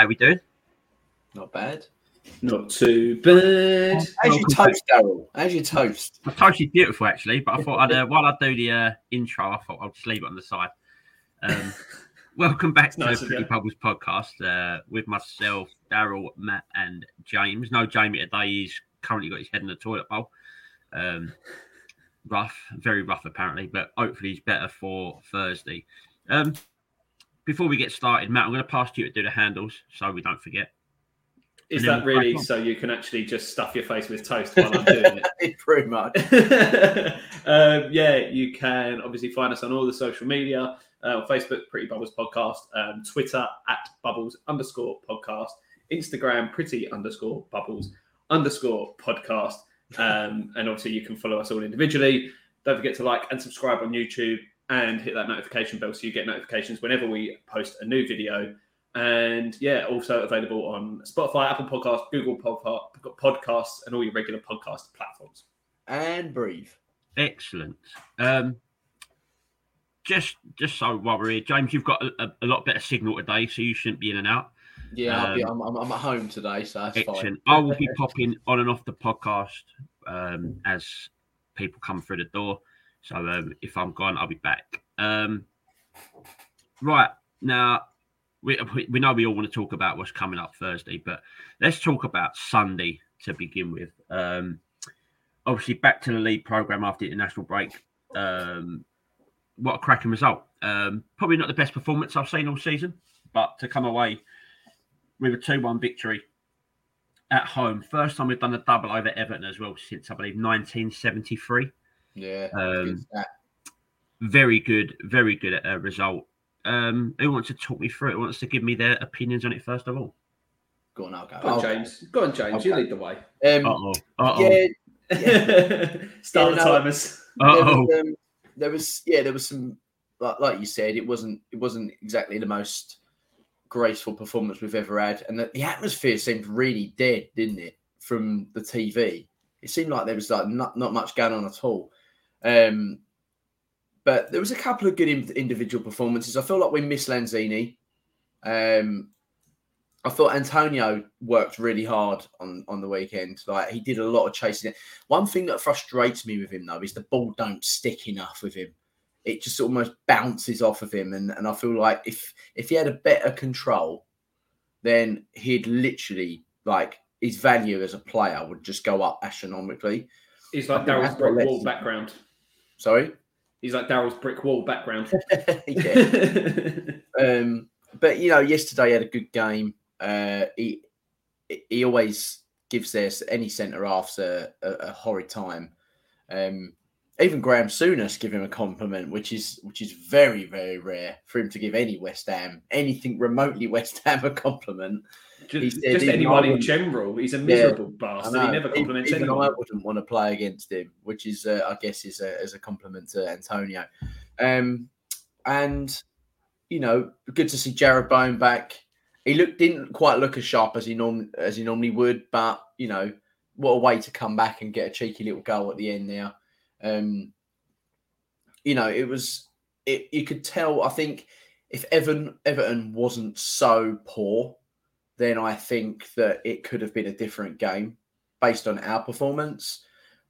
Hello, lot. How we doing? Not bad. Not too bad. How's your toast, Daryl? How's your toast? My toast is beautiful, actually. But I thought I'd, uh, while I do the uh, intro, I thought I'll just leave it on the side. Um, welcome back to nice the of Pretty. Bubbles podcast uh, with myself, Daryl, Matt, and James. No Jamie today. He's currently got his head in the toilet bowl. Um, rough, very rough, apparently, but hopefully he's better for Thursday. Um, before we get started, Matt, I'm going to pass to you to do the handles so we don't forget. Is And that we'll really so you can actually just stuff your face with toast while I'm doing it? Pretty much. um, yeah, you can obviously find us on all the social media uh, Facebook, Pretty Bubbles Podcast, um, Twitter at Bubbles underscore podcast, Instagram, Pretty underscore Bubbles underscore podcast, um, and obviously you can follow us all individually. Don't forget to like and subscribe on YouTube and hit that notification bell so you get notifications whenever we post a new video. And yeah, also available on Spotify, Apple Podcasts, Google Podca- Podcasts, and all your regular podcast platforms. And breathe. Excellent. Um, just just so while we're here, James, you've got a, a, a lot better signal today, so you shouldn't be in and out. Yeah, I'll be, Um, I'm, I'm, I'm at home today, so that's fine. I will be popping on and off the podcast um, as people come through the door. So um, if I'm gone, I'll be back. Um, right now, we we- know we all want to talk about what's coming up Thursday, but let's talk about Sunday to begin with. Um, obviously, back to the league program after the international break. Um, what a cracking result! Um, probably not the best performance I've seen all season, but to come away with a 2 1 victory at home. First time we've done a double over Everton as well since I believe 1973. Yeah. Um, good. Very good, very good at a result. Um, who wants to talk me through it? Who wants to give me their opinions on it first of all? Go on, I'll go. Go on, I'll James. Go on, James. You lead the way. go. Um, Uh oh. Uh oh. yeah, Start Yeah, the timers. there Uh oh. was, um, there was yeah there was some like, like you said it wasn't it wasn't exactly the most graceful performance we've ever had and the, the atmosphere seemed really dead didn't it from the tv it seemed like there was like not, not much going on at all um but there was a couple of good individual performances i feel like we missed lanzini um I thought Antonio worked really hard on, on the weekend. Like he did a lot of chasing it. One thing that frustrates me with him though is the ball don't stick enough with him. It just almost bounces off of him, and, and I feel like if if he had a better control, then he'd literally like his value as a player would just go up astronomically. He's like Daryl's that's what brick wall background. Sorry. He's like Daryl's brick wall background. Um, but you know, yesterday he had a good game. Uh, he he always gives their any centre halves a, a, a horrid time. Um, even Graham Souness give him a compliment, which is which is very very rare for him to give any West Ham anything remotely West Ham a compliment. Just just anyone in general. He's a miserable bastard. He never compliments even anyone. I wouldn't want to play against him, which is, uh, I guess, is a, as a compliment to Antonio. Um, and you know, good to see Jarrod Bowen back. He looked didn't quite look as sharp as he norm as he normally would, but you know, what a way to come back and get a cheeky little goal at the end there. Um, you know, it was it. You could tell. I think if Evan Everton wasn't so poor, then I think that it could have been a different game based on our performance.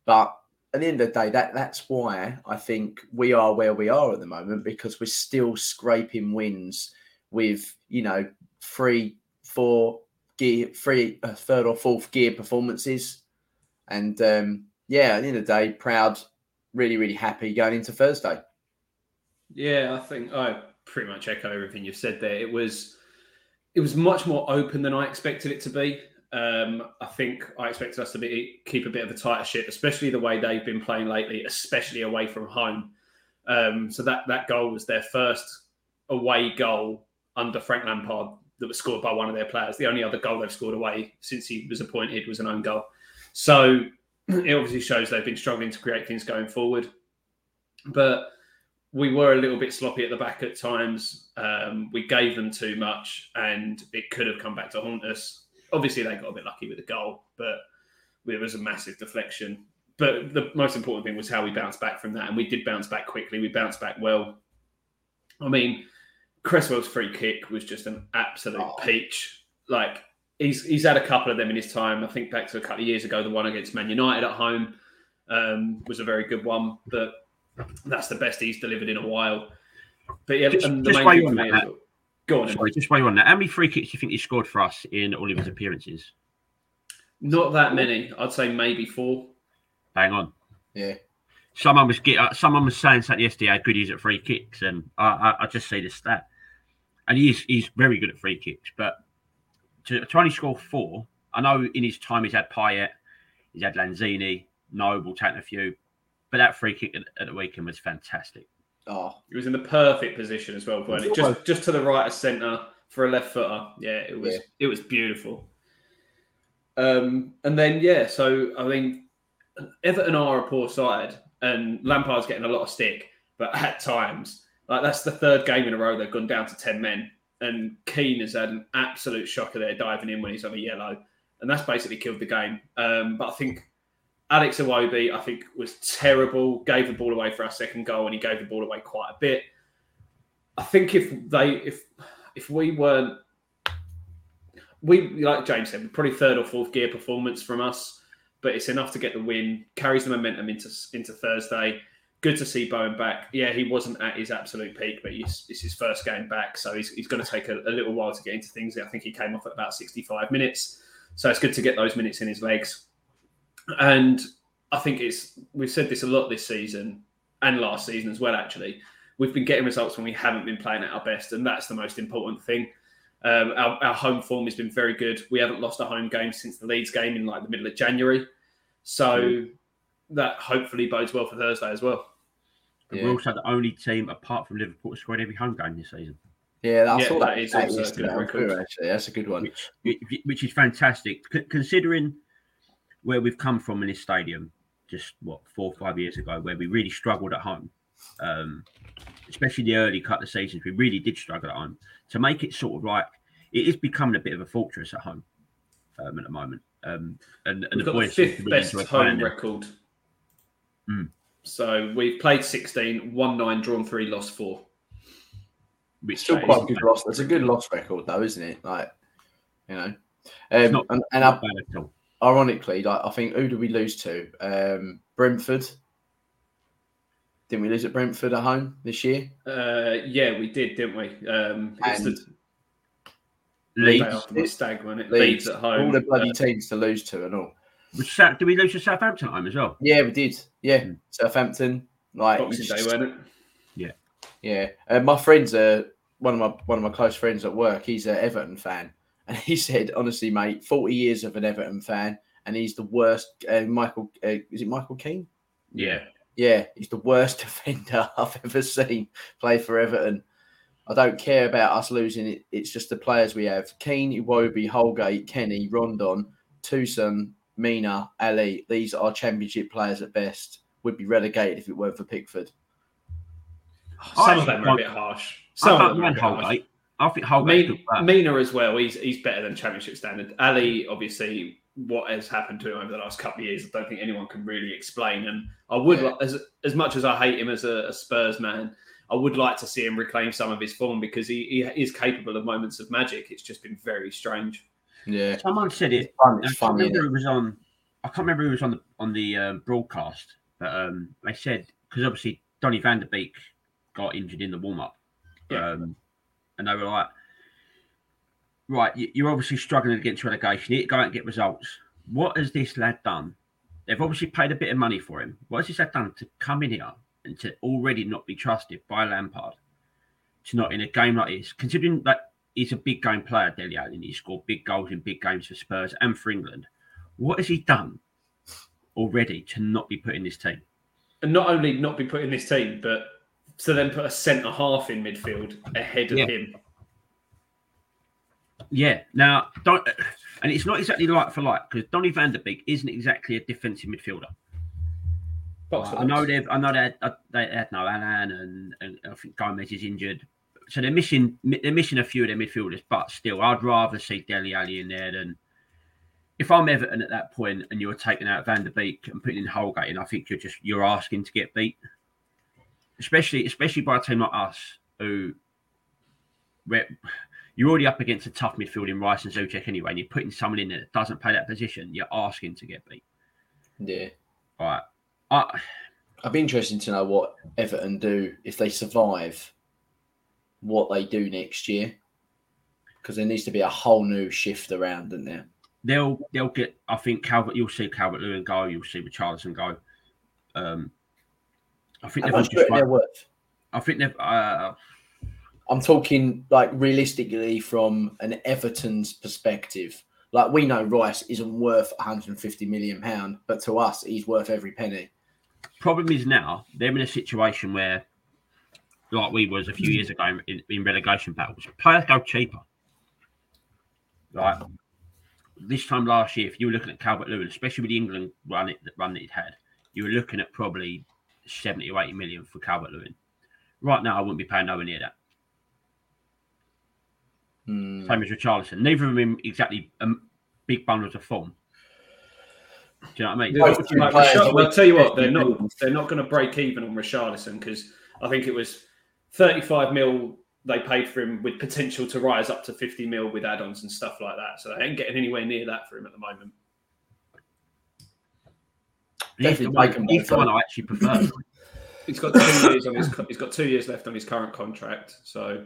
But at the end of the day, that that's why I think we are where we are at the moment because we're still scraping wins with you know three, four gear, three, uh, third or fourth gear performances, and um, yeah, at the end of the day, proud, really, really happy going into Thursday. Yeah, I think I pretty much echo everything you've said there. It was it was much more open than I expected it to be. Um, I think I expected us to be keep a bit of a tighter ship, especially the way they've been playing lately, especially away from home. Um, so that that goal was their first away goal under Frank Lampard that was scored by one of their players. The only other goal they've scored away since he was appointed was an own goal. So it obviously shows they've been struggling to create things going forward. But we were a little bit sloppy at the back at times. Um, we gave them too much, and it could have come back to haunt us. Obviously, they got a bit lucky with the goal, but it was a massive deflection. But the most important thing was how we bounced back from that, and we did bounce back quickly. We bounced back well. I mean, Cresswell's free kick was just an absolute Oh. peach. Like he's he's had a couple of them in his time. I think back to a couple of years ago, the one against Man United at home um, was a very good one, but that's the best he's delivered in a while. But yeah, Just- and the just main thing for on me that, is- go on. Sorry, just while you're on that, how many free kicks do you think he scored for us in all of his appearances? Not that many. I'd say maybe four. Hang on. Yeah. Someone was get, uh, someone was saying something yesterday how good he is at free kicks, and I, I, I just see the stat, and he's he's very good at free kicks. But to, to only score four, I know in his time he's had Payet, he's had Lanzini, Noble taking a few, but that free kick at, at the weekend was fantastic. Oh, He was in the perfect position as well, wasn't it? Just just to the right of centre for a left footer. Yeah, it was Yeah. it was beautiful. Um, and then yeah, so I mean, Everton are a poor side, and Lampard's getting a lot of stick, but at times, like that's the third game in a row they've gone down to ten men, and Keane has had an absolute shocker there diving in when he's on a yellow, and that's basically killed the game. Um, but I think Alex Iwobi, I think, was terrible. Gave the ball away for our second goal, and he gave the ball away quite a bit. I think if they, if if we weren't, we like James said, probably third or fourth gear performance from us, but it's enough to get the win. Carries the momentum into into Thursday. Good to see Bowen back. Yeah, he wasn't at his absolute peak, but he's, it's his first game back, so he's, he's going to take a, a little while to get into things. I think he came off at about sixty five minutes, so it's good to get those minutes in his legs. And I think it's we've said this a lot this season and last season as well. Actually, we've been getting results when we haven't been playing at our best, and that's the most important thing. Um, our, our home form has been very good. We haven't lost a home game since the Leeds game in like the middle of January, so that hopefully bodes well for Thursday as well. And Yeah. We're also the only team apart from Liverpool to scored every home game this season, yeah, I Yeah, saw that that. is that also a good record. Actually, that's a good one. which which is fantastic considering where we've come from in this stadium just what four or five years ago where we really struggled at home um, especially the early cut of seasons we really did struggle at home to make it sort of like it is becoming a bit of a fortress at home um, at the moment um, and, and We've the got the boys fifth best home record. Mm. So we've played 16, won nine, drawn three, lost four. which Still is quite a good loss. It's a good loss record, though, isn't it? Like, you know, um, not- and, and I, not bad at all. ironically, like I think who did we lose to? Um, Brentford. Didn't we lose at Brentford at home this year? Uh, yeah, we did, didn't we? Um, it's And the Leeds, day stag, wasn't it? Leeds, Leeds at home. all the bloody Uh, teams to lose to and all. which Sa- did we lose to Southampton at home as well Yeah, we did. Yeah, Mm. Southampton. Like, you Boxing Day, just- wasn't it? Yeah, uh, my friend's uh, one of my one of my close friends at work. He's an Everton fan, and he said, honestly, mate, forty years of an Everton fan, and he's the worst. Uh, Michael, uh, is it Michael Keane? Yeah. Yeah, he's the worst defender I've ever seen play for Everton. I don't care about us losing it. It's just the players we have: Keane, Iwobi, Holgate, Kenny, Rondon, Tosun, Mina, Alli. These are Championship players at best. Would be relegated if it weren't for Pickford. Some I of them actually are a bit harsh. Some I of don't them are a bit harsh. Holgate I think Holgate's Mina. Mina as well. He's he's better than Championship standard. Alli, obviously, what has happened to him over the last couple of years, I don't think anyone can really explain. And I would, Yeah. as as much as I hate him as a, a Spurs man, I would like to see him reclaim some of his form because he, he is capable of moments of magic. It's just been very strange. Yeah, Someone said it it's fun. I It's can't funny. remember who was on. I can't remember who was on the on the um, broadcast, but um, they said because obviously Donny Van der Beek got injured in the warm up, Yeah. um, and they were like, "Right, you- you're obviously struggling against relegation. You need to go out and get results. What has this lad done? They've obviously paid a bit of money for him. What has this lad done to come in here and to already not be trusted by Lampard? To not in a game like this, considering that he's a big game player, Dele and He scored big goals in big games for Spurs and for England. What has he done already to not be put in this team? And not only not be put in this team, but to then put a centre half in midfield ahead of Yeah. him. Yeah. Now, don't, and it's not exactly like for like because Donny Van der Beek isn't exactly a defensive midfielder. Box I know they've, I know they had, uh, they had no Allan and, and I think Gomes is injured, so they're missing they're missing a few of their midfielders. But still, I'd rather see Dele Alli in there than if I'm Everton at that point and you're taking out Van der Beek and putting in Holgate, and I think you're just you're asking to get beat, especially especially by a team like us who where you're already up against a tough midfield in Rice and Soucek anyway, and you're putting someone in there that doesn't play that position, you're asking to get beat. Yeah. All right. I, I'd be interested to know what Everton do if they survive. What they do next year, because there needs to be a whole new shift around, doesn't there? they'll they'll get. I think Calvert. You'll see Calvert Lewin go. You'll see Richarlison go. Um, I think How they've all just. do Like, worth? I think they've. Uh, I'm talking like realistically from an Everton's perspective. Like we know Rice isn't worth 150 million pound, but to us he's worth every penny. problem is now they're in a situation where, like we was a few years ago in, in relegation battles, players go cheaper. Like this time last year, if you were looking at Calvert Lewin, especially with the England run it run that he'd had, you were looking at probably 70 or 80 million for Calvert Lewin. Right now, I wouldn't be paying nowhere near that. Hmm. Same as Richarlison. Neither of them exactly um, big bundles of form. Do you know what I mean? Yeah, Both like, two players Richar- well, I'll tell you what, they're not they're not going to break even on Richarlison because I think it was 35 mil they paid for him with potential to rise up to 50 mil with add-ons and stuff like that. So they ain't getting anywhere near that for him at the moment. He's the Definitely one, take 'em he's the one I actually prefer. He's got two years on his he's got two years left on his current contract. So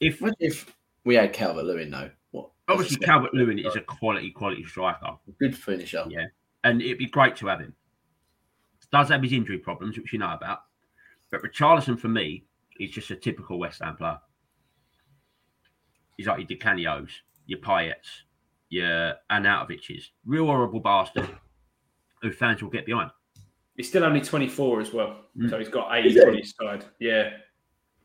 if if we had Calvert Lewin though. What? obviously Calvert Lewin is a quality, quality striker. good finisher. Yeah. and it'd be great to have him. Does have his injury problems, which you know about, but Richarlison for me is just a typical West Ham player. He's like your Di Canios, your Payets, your Arnautovic's, real horrible bastard who fans will get behind. he's still only 24 as well. Mm. So he's got Is eight he? on his side. Yeah.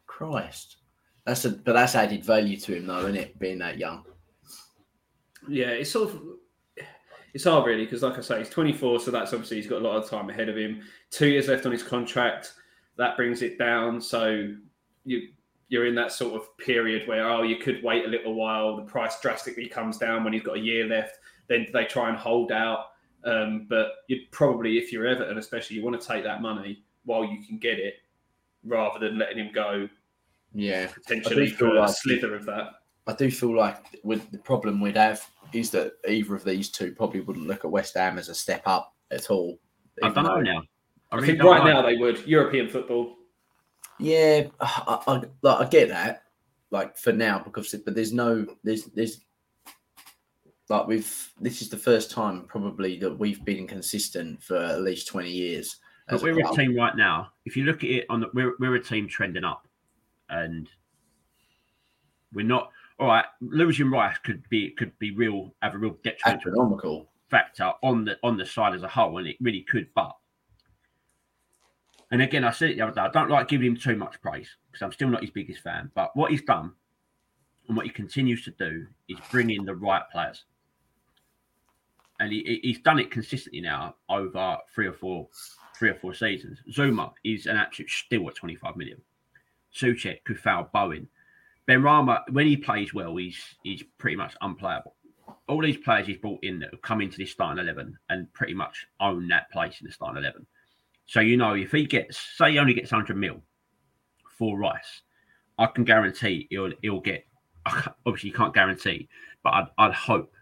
Christ. That's a but that's added value to him though, isn't it? Being that young. Yeah, it's sort of it's hard really because, like I say, he's 24, so that's obviously he's got a lot of time ahead of him. Two years left on his contract, that brings it down. So you you're in that sort of period where oh, you could wait a little while. The price drastically comes down when he's got a year left. Then they try and hold out. Um, but you'd probably, if you're Everton, especially, you want to take that money while you can get it, rather than letting him go Yeah. potentially feel for a slither of that. I do feel like with the problem we'd have is that either of these two probably wouldn't look at West Ham as a step up at all. I don't know now. I, I think right know. now they would European football. Yeah, I, I, like, I get that. Like for now, because but there's no there's there's like we've this is the first time probably that we've been consistent for at least twenty years. But we're a club. team right now. If you look at it on the, we're we're a team trending up, and we're not. All right, losing Rice could be could be real have a real detrimental factor on the on the side as a whole, and it really could. But and again, I said it the other day. I don't like giving him too much praise because I'm still not his biggest fan. But what he's done and what he continues to do is bring in the right players, and he, he- he's done it consistently now over three or four three or four seasons. Zouma is an absolute steal at 25 million. Soucek, Coufal, Bowen. Benrahma, when he plays well, he's he's pretty much unplayable. All these players he's brought in that have come into this starting 11 and pretty much own that place in the starting 11. So, you know, if he gets, say, he only gets 100 mil for Rice, I can guarantee he'll, he'll get, obviously, you can't guarantee, but I'd, I'd hope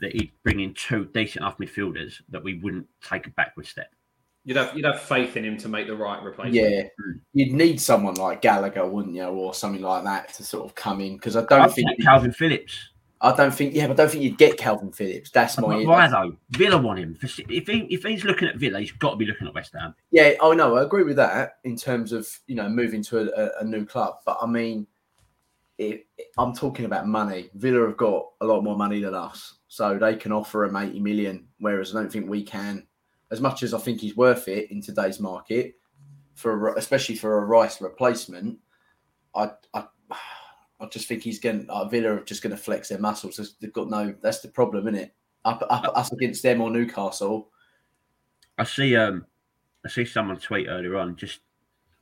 that he'd bring in two decent enough midfielders that we wouldn't take a backward step. You'd have you'd have faith in him to make the right replacement. Yeah, you'd need someone like Gallagher, wouldn't you, or something like that to sort of come in? Because I I don't think think Kalvin Phillips. I don't think yeah, but I don't think you'd get Kalvin Phillips. That's my Why though? Villa want him. If he if he's looking at Villa, he's got to be looking at West Ham. Yeah, oh no, I agree with that in terms of you know moving to a, a, a new club. But I mean, it, I'm talking about money. Villa have got a lot more money than us, so they can offer him 80 million, whereas I don't think we can. As much as I think he's worth it in today's market, for especially for a Rice replacement, I I, I just think he's going. Uh, Villa are just going to flex their muscles. They've got no. That's the problem, isn't it? Up, up us against them or Newcastle. I see um I see someone tweet earlier on just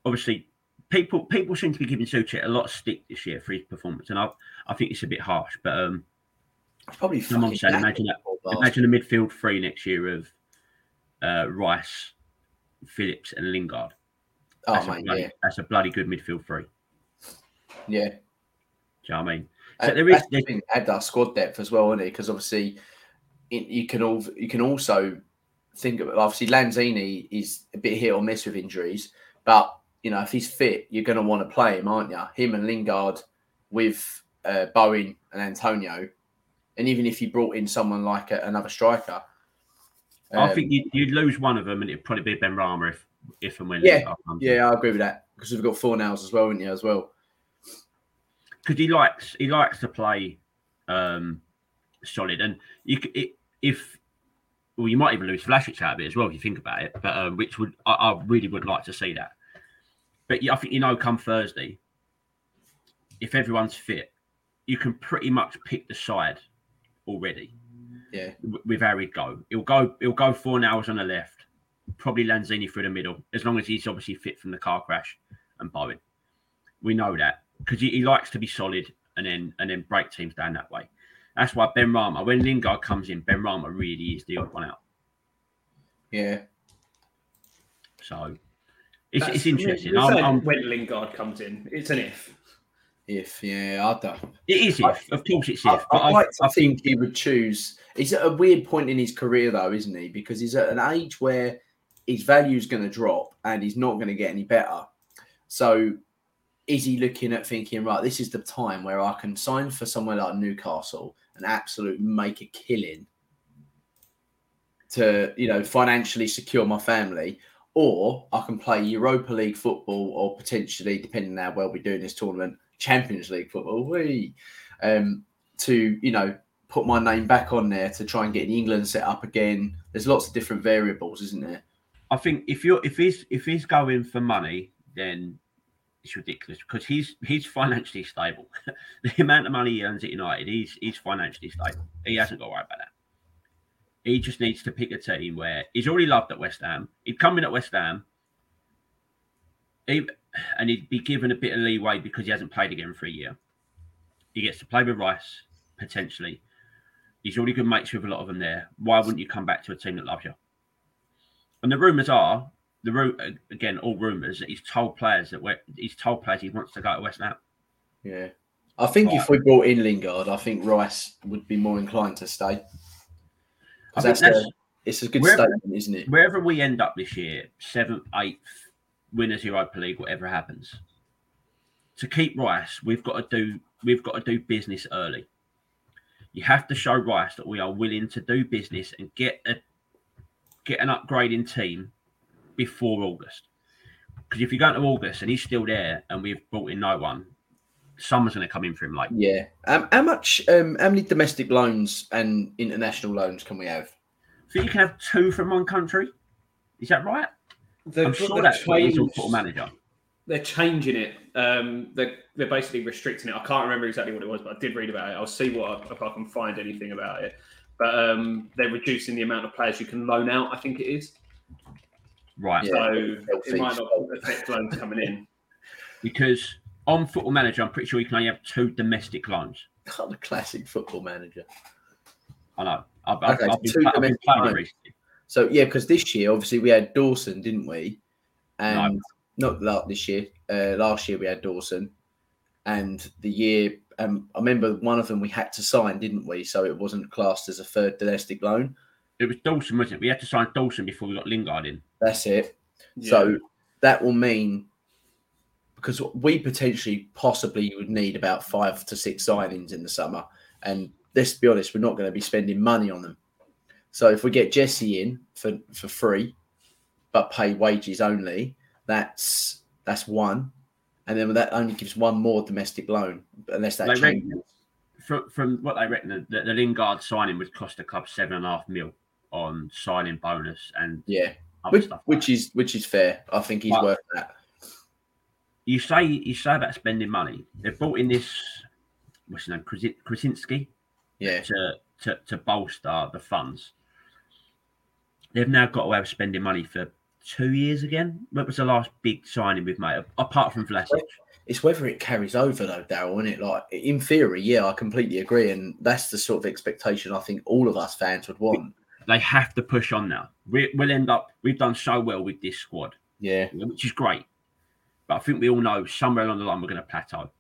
obviously people people seem to be giving Soucek a lot of stick this year for his performance and I I think it's a bit harsh but um Probably fucking said, knackered, imagine that- imagine a midfield three next year of uh Rice, Phillips and Lingard. Oh That's, a bloody, yeah, that's a bloody good midfield three. yeah. you know what I mean? So uh, there is- that's the add our squad depth as well, isn't it? Because obviously, it, you can all you can also think of obviously Lanzini is a bit hit or miss with injuries, but you know if he's fit, you're going to want to play him, aren't you? Him and Lingard with uh, Bowen and Antonio, and even if you brought in someone like a, another striker, I um, think you'd, you'd lose one of them, and it'd probably be Benrahma if, if and when. Yeah, Lingard comes in. yeah, I agree with that because we've got Fornals as well, haven't you? As well, because he likes he likes to play um solid and you it, if well you might even lose Vlasic out of it as well if you think about it but um, which would I, I really would like to see that but yeah, I think you know come Thursday if everyone's fit you can pretty much pick the side already yeah, w- with how he'd go he'll go he'll go Fornals on the left probably Lanzini through the middle as long as he's obviously fit from the car crash and Bowen we know that because he, he likes to be solid and then and then break teams down that way. That's why Benrahma, when Lingard comes in, Benrahma really is the odd one out. yeah. So it's, That's- it's interesting. we're I'm, I'm- when Lingard comes in, it's an if. If yeah, I don't. it is if, of course, it's if. I I, like I think he would choose. He's at a weird point in his career, though, isn't he? Because he's at an age where his value is going to drop and he's not going to get any better. So, is he looking at thinking, right, this is the time where I can sign for somewhere like Newcastle and absolute make a killing to, you know, financially secure my family, or I can play Europa League football or potentially, depending on how well we do in this tournament, Champions League football. we, um, to you know put my name back on there to try and get England set up again. There's lots of different variables, isn't there? I think if you're if he's if he's going for money, then it's ridiculous because he's he's financially stable. the amount of money he earns at United, he's he's financially stable. He hasn't got to worry about that. He just needs to pick a team where he's already loved at West Ham. He'd come in at West Ham, and he'd be given a bit of leeway because he hasn't played again for a year. He gets to play with Rice potentially. He's already good mates with a lot of them there. Why wouldn't you come back to a team that loves you? And the rumours are, the ru- again, all rumours that he's told players that he's told players he wants to go to West Ham. Yeah. I think if we brought in Lingard, I think Rice would be more inclined to stay. That's, that's- a, it's a good wherever- statement, isn't it? Wherever we end up this year, seventh, eighth, winners Europa League, whatever happens, to keep Rice, we've got to do we've got to do business early. You have to show Rice that we are willing to do business and get a get an upgrading team before August. Because if you go into August and he's still there and we've brought in no one, someone's going to come in for him Like, Yeah. Um, how much? Um, how many domestic loans and international loans can we have? So you can have two from one country. Is that right? They've, I'm sure they've that's what he's on changed- football manager. They're changing it. Um, they're, they're basically restricting it. I can't remember exactly what it was, but I did read about it. I'll see what if I can find anything about it. But um, they're reducing the amount of players you can loan out. I think it is. Right. So healthy. it might not affect loans coming in. because on Football Manager, I'm pretty sure you can only have two domestic loans. Oh, the classic football manager. I know. I've, I've, Okay, I've been, two I've been domestic playing it loans. recently. So yeah, because this year obviously we had Dawson, didn't we? And not like this year. Uh, last year we had Dawson, and the year um, I remember one of them we had to sign, didn't we? So it wasn't classed as a third domestic loan. It was Dawson, wasn't it? We had to sign Dawson before we got Lingard in. That's it. Yeah. So that will mean because we potentially possibly would need about five to six signings in the summer, and let's be honest, we're not going to be spending money on them. So if we get Jesse in for for free, but pay wages only, that's that's one, and then that only gives one more domestic loan, unless that They changes. reckon, from, from what they reckon, the, the Lingard signing would cost the club seven and a half mil on signing bonus and Yeah, other which, stuff. like which is which is fair. I think he's But- worth that. you say you say about spending money. They've brought in this what's his name, Krasin- Krasinski, Yeah, to, to to bolster the funds. They've now got to have spending money for two years again. What was the last big signing we've made apart from Vlasic? it's whether it carries over though, Daryl, isn't it? Like in theory, yeah, I completely agree, and that's the sort of expectation I think all of us fans would want. They have to push on now. We'll end up. We've done so well with this squad, Yeah, which is great. But I think we all know somewhere along the line we're going to plateau.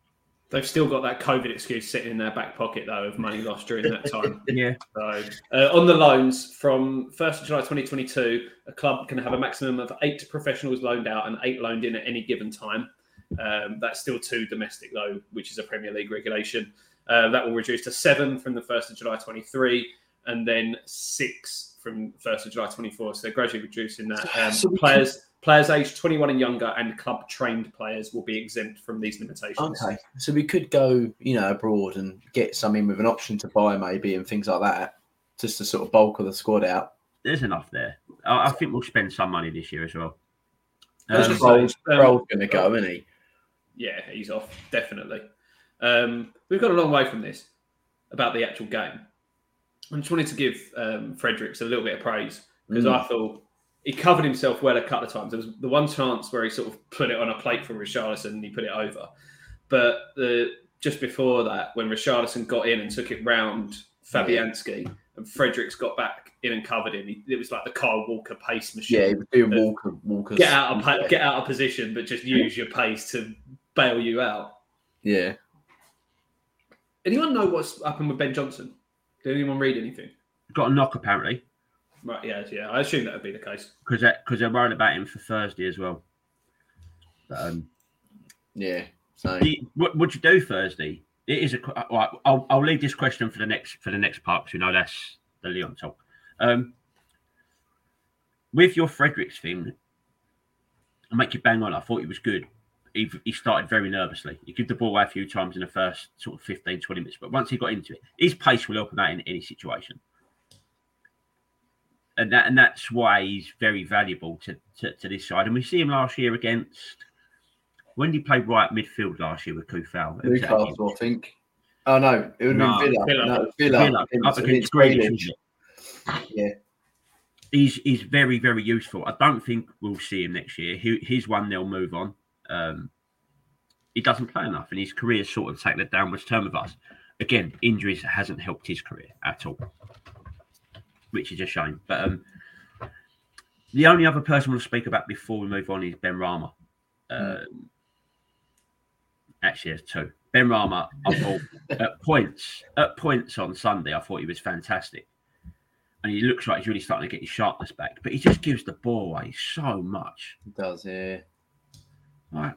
They've still got that COVID excuse sitting in their back pocket, though, of money lost during that time. Yeah. So, uh, on the loans from 1st of July 2022, a club can have a maximum of eight professionals loaned out and eight loaned in at any given time. Um, that's still two domestic, though, which is a Premier League regulation. Uh, that will reduce to seven from the 1st of July 23 and then six from 1st of July 24. So they're gradually reducing that. Um, So players players aged 21 and younger and club trained players will be exempt from these limitations. Okay, so we could go, you know, abroad and get some in with an option to buy maybe and things like that, just to sort of bulk of the squad out. There's enough there. I, I think we'll spend some money this year as well. That's Um, Roll's, um, going to go, isn't he? Yeah, he's off, definitely. Um, we've got a long way from this about the actual game. I just wanted to give um, Fredericks a little bit of praise because Mm. I thought he covered himself well a couple of times. There was the one chance where he sort of put it on a plate for Richarlison and he put it over. But the just before that, when Richarlison got in and took it round Fabianski and Fredericks got back in and covered him, he, it was like the Kyle Walker pace machine Yeah, he was doing Walker. Walker's, get out of pa- get out of position, but just use your pace to bail you out. Yeah, Anyone know what's happened with Ben Johnson? Did anyone read anything? got a knock apparently Right, yeah, yeah. I assume that would be the case. because because they're worried about him for Thursday as well. But, um, yeah. So the- what would you do Thursday? It is a. qu- all right, I'll I'll leave this question for the next for the next part because we know that's the Lyon talk. Um, with your Fredericks thing, I'll make you bang on. I thought he was good. He, he started very nervously. He gave the ball away a few times in the first sort of 15, 20 minutes, but once he got into it, his pace will help him out in any situation. And that and that's why he's very valuable to, to, to this side. And we see him last year against when did he play right midfield last year with Coufal? It was actually- Newcastle, I think. Oh no, it would have No, been Villa. Villa. No, Villa. Villa, against- up against Grealish, Grealish. Yeah. He's he's very very useful. I don't think we'll see him next year. He, he's one they'll move on. Um, he doesn't play enough, and his career's sort of taken a downwards turn with us. Again, injuries hasn't helped his career at all, which is a shame. But um, the only other person we'll speak about before we move on is Benrahma. Um, actually, there's two. Benrahma, I thought at points at points on Sunday, I thought he was fantastic, and he looks like he's really starting to get his sharpness back. But he just gives the ball away so much. It does, yeah. Right,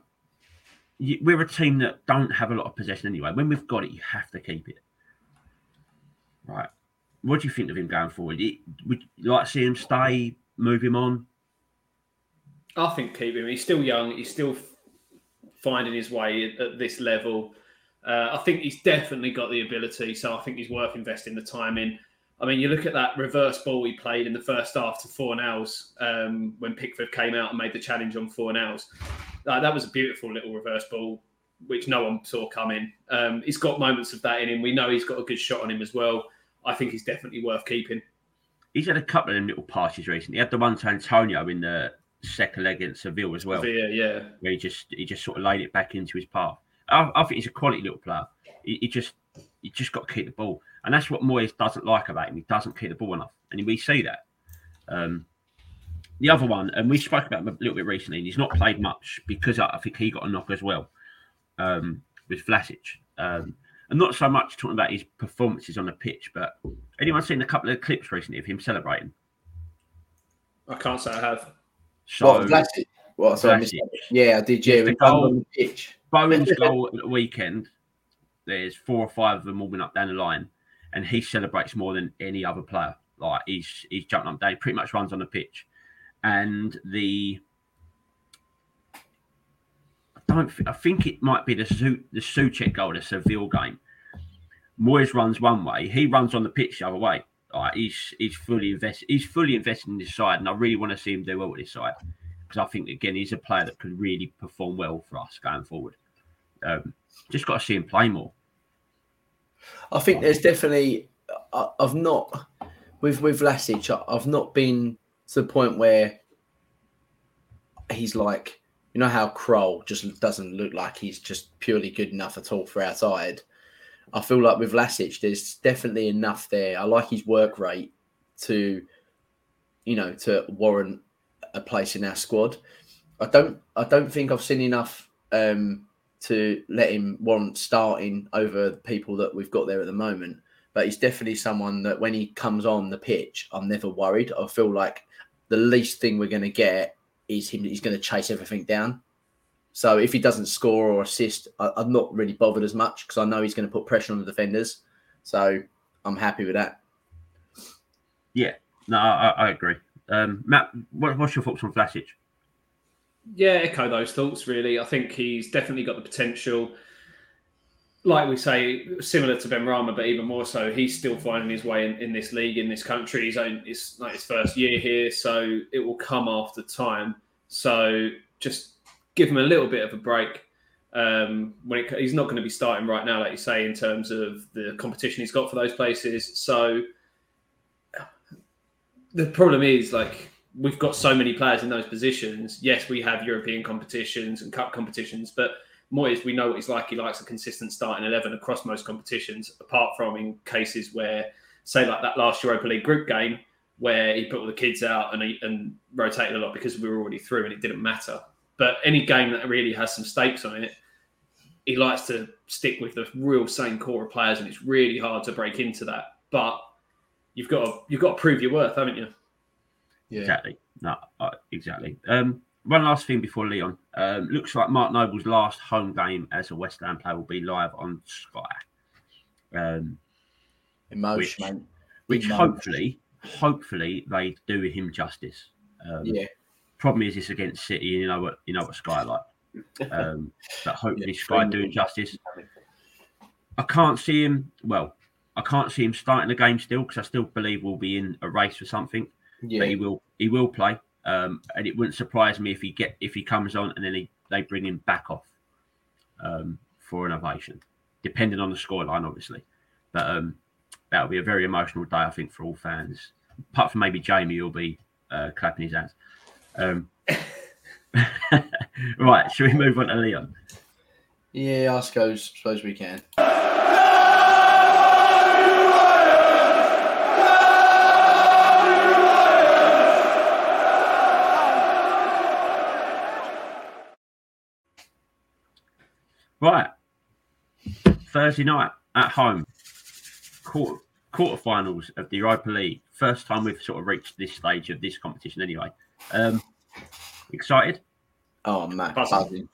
we're a team that don't have a lot of possession anyway. When we've got it, you have to keep it. Right. What do you think of him going forward? Would you like to see him stay, move him on? I think keep him. He's still young. He's still finding his way at, this level. Uh, I think he's definitely got the ability. So I think he's worth investing the time in. I mean, you look at that reverse ball we played in the first half to Fornals um, when Pickford came out and made the challenge on Fornals. That was a beautiful little reverse ball, which no one saw coming. Um, he's got moments of that in him. We know he's got a good shot on him as well. I think he's definitely worth keeping. He's had a couple of them little passes recently. He had the one to Antonio in the second leg against Seville as well, Sevilla, yeah. where he just he just sort of laid it back into his path. I, I think he's a quality little player. He, he just he just got to keep the ball, and that's what Moyes doesn't like about him. He doesn't keep the ball enough, and we see that. Um, the other one, and we spoke about him a little bit recently, and he's not played much because I, I think he got a knock as well um, with Vlasic. Um, and not so much talking about his performances on the pitch, but anyone seen a couple of clips recently of him celebrating? I can't say I have. So what, Vlasic? What, sorry, I missed Vlasic. Yeah, I did, yeah. We the goal. on the pitch. Bowen's goal at the weekend, there's four or five of them all moving up down the line, and he celebrates more than any other player. Like he's he's jumping up, down, pretty much runs on the pitch, and the I don't thi- I think it might be the Su, the Soucek goal, the Seville game. Moyes runs one way, he runs on the pitch the other way. He's he's fully invested. He's fully invested in this side, and I really want to see him do well with this side because I think again he's a player that could really perform well for us going forward. Um, just got to see him play more. I think there's definitely. I, I've not with with Vlasic. I- I've not been to the point where he's like you know how Kral just doesn't look like he's just purely good enough at all for our side. I feel like with Vlasic, there's definitely enough there. I like his work rate to, you know, to warrant a place in our squad. I don't. I don't think I've seen enough um, to let him warrant starting over the people that we've got there at the moment. But he's definitely someone that when he comes on the pitch, I'm never worried. I feel like the least thing we're going to get is him. He's going to chase everything down. So if he doesn't score or assist, I, am not really bothered as much because I know he's going to put pressure on the defenders. So I'm happy with that. Yeah, no, I, I agree. Um, Matt, what, what's your thoughts on Vlasic? Yeah, echo those thoughts. Really, I think he's definitely got the potential. Like we say, similar to Benrahma, but even more so, he's still finding his way in, in this league, in this country. He's own, it's like his first year here, so it will come after time. So just give him a little bit of a break. Um, when it, he's not going to be starting right now, like you say, in terms of the competition he's got for those places. So the problem is like we've got so many players in those positions. Yes, we have European competitions and cup competitions, but Moyes, we know what he's like. He likes a consistent starting 11 across most competitions, apart from in cases where, say, like that last Europa League group game, where he put all the kids out and, he, and rotated a lot because we were already through and it didn't matter. But any game that really has some stakes on it, he likes to stick with the real same core of players, and it's really hard to break into that. But you've got to, you've got to prove your worth, haven't you? Yeah. Exactly. No, uh, exactly. Um, one last thing before Lyon. Um, looks like Mark Noble's last home game as a West Ham player will be live on Sky. Um, Emotion, which, which hopefully, hopefully they do him justice. Um, yeah. Problem is, it's against City. And you know what? You know what Sky like. Um, but hopefully, yeah, Sky doing justice. I can't see him. Well, I can't see him starting the game still because I still believe we'll be in a race for something. Yeah. But he will he will play. Um, and it wouldn't surprise me if he get if he comes on and then he, they bring him back off um, for an ovation, depending on the scoreline, obviously. But um, that'll be a very emotional day, I think, for all fans. Apart from maybe Jamie, who'll be uh, clapping his hands. Um, right, should we move on to Lyon? Yeah, I suppose, suppose we can. Right. Thursday night at home, quarter quarterfinals of the Europa League. First time we've sort of reached this stage of this competition, anyway. Um, excited? Oh man, buzzing.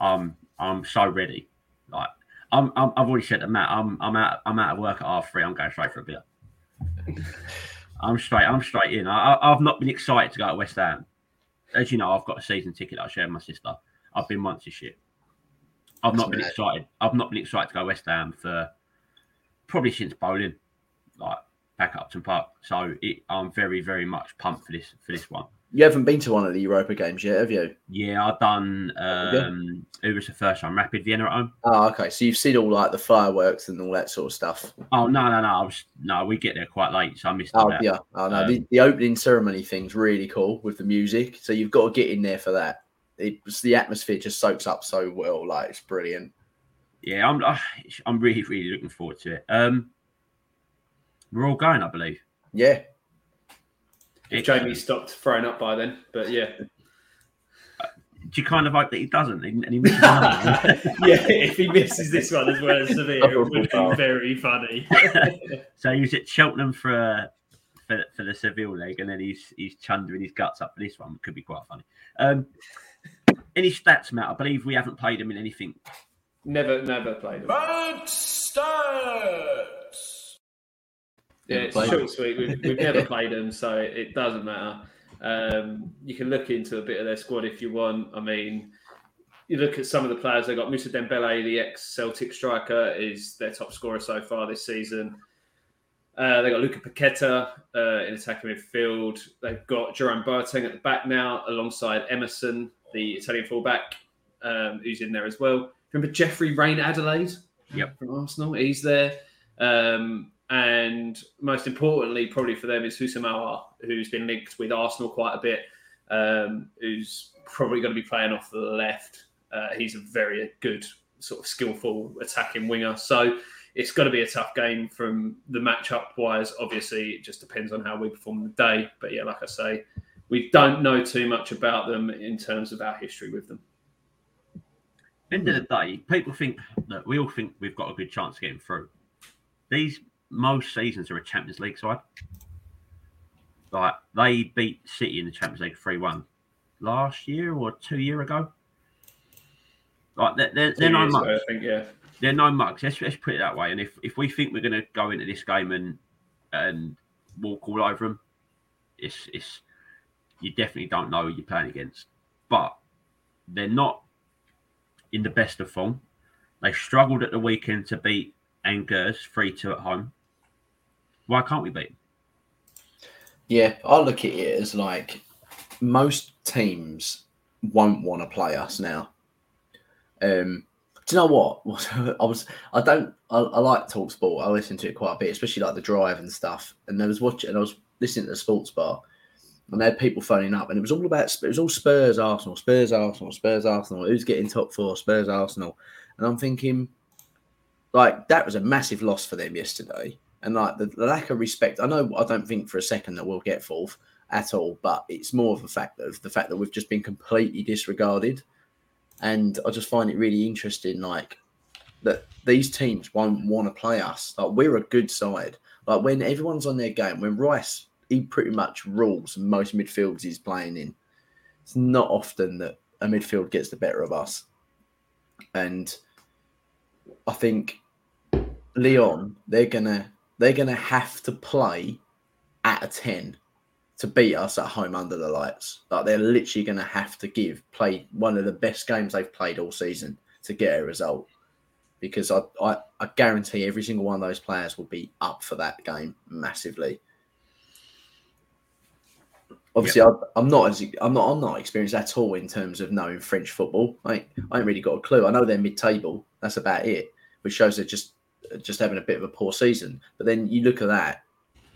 I'm I'm so ready. Like I'm, i have already said to Matt, I'm I'm out I'm out of work at half three. I'm going straight for a beer. I'm straight. I'm straight in. I, I've not been excited to go to West Ham. As you know, I've got a season ticket I share with my sister. I've been once this year. I've not been excited. I've not been excited to go West Ham for probably since Boleyn, like back up to Park. So it, I'm very, very much pumped for this for this one. You haven't been to one of the Europa games yet, have you? Yeah, I've done. Um, yeah. It was the first time Rapid Vienna at home. Oh, okay. So you've seen all like the fireworks and all that sort of stuff. Oh no, no, no! I was no. We get there quite late, so I missed. Oh yeah. Oh no. Um, the, the opening ceremony thing's really cool with the music. So you've got to get in there for that it's the atmosphere just soaks up so well. Like it's brilliant. Yeah, I'm I'm really really looking forward to it. Um, we're all going, I believe. Yeah. If Jamie stopped throwing up by then, but yeah. Do you kind of hope that he doesn't? And he misses yeah, if he misses this one as well as Sevilla, it would be very funny. so he was at Cheltenham for uh, for, for the Seville leg, and then he's he's chundering his guts up for this one. Could be quite funny. Um, any stats, Matt? I believe we haven't played them in anything. Never, never played them. Bad stats. Yeah, it's short and sweet. We've, we've never played them, so it doesn't matter. Um, you can look into a bit of their squad if you want. I mean, you look at some of the players they got. Moussa Dembele, the ex-Celtic striker, is their top scorer so far this season. Uh, they got Luca Paqueta uh, in attacking midfield. They've got Jerome Boateng at the back now, alongside Emerson, the Italian fullback, um, who's in there as well. Remember Jeffrey Reine-Adelaide? Yep. From Arsenal. He's there. Um, and most importantly, probably for them, is Houssem who's been linked with Arsenal quite a bit, um, who's probably going to be playing off the left. Uh, he's a very good, sort of skillful attacking winger. So it's going to be a tough game from the matchup wise. Obviously, it just depends on how we perform the day. But yeah, like I say, we don't know too much about them in terms of our history with them. End of the day, people think that we all think we've got a good chance of getting through. These most seasons are a Champions League side. Like they beat City in the Champions League three one last year or two year ago. Like they're, they're, they're no ago, mugs. I think, yeah. They're no mugs. Let's, let's put it that way. And if, if we think we're going to go into this game and and walk all over them, it's it's you definitely don't know who you're playing against. But they're not in the best of form. They struggled at the weekend to beat Angers 3 2 at home. Why can't we beat them? Yeah, I look at it as like most teams won't want to play us now. Um, do you know what? I was I don't I, I like talk sport. I listen to it quite a bit, especially like the drive and stuff. And I was watching and I was listening to the sports bar, and they had people phoning up, and it was all about it was all Spurs, Arsenal, Spurs, Arsenal, Spurs, Arsenal. Who's getting top four? Spurs, Arsenal. And I'm thinking, like that was a massive loss for them yesterday, and like the, the lack of respect. I know I don't think for a second that we'll get fourth at all, but it's more of a fact of the fact that we've just been completely disregarded, and I just find it really interesting, like that these teams won't want to play us. Like we're a good side. Like when everyone's on their game, when Rice he pretty much rules most midfields he's playing in. It's not often that a midfield gets the better of us. And I think Lyon, they're gonna they're gonna have to play at a 10 to beat us at home under the lights. Like they're literally gonna have to give play one of the best games they've played all season to get a result. Because I, I, I guarantee every single one of those players will be up for that game massively obviously I, I'm not as I'm not I'm not experienced at all in terms of knowing French football. I I ain't really got a clue. I know they're mid-table. That's about it, which shows they're just just having a bit of a poor season. But then you look at that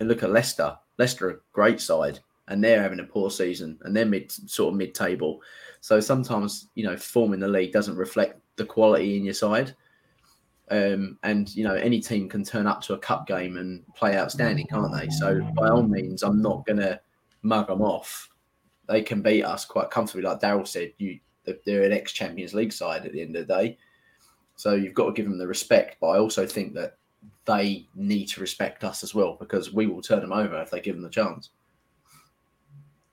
and look at Leicester. Leicester, a great side, and they're having a poor season, and they're mid sort of mid-table. So sometimes you know form in the league doesn't reflect the quality in your side. Um, and you know any team can turn up to a cup game and play outstanding, can't they? So by all means, I'm not gonna mug them off. They can beat us quite comfortably, like Daryl said. You they're an ex Champions League side at the end of the day, so you've got to give them the respect. But I also think that they need to respect us as well because we will turn them over if they give them the chance.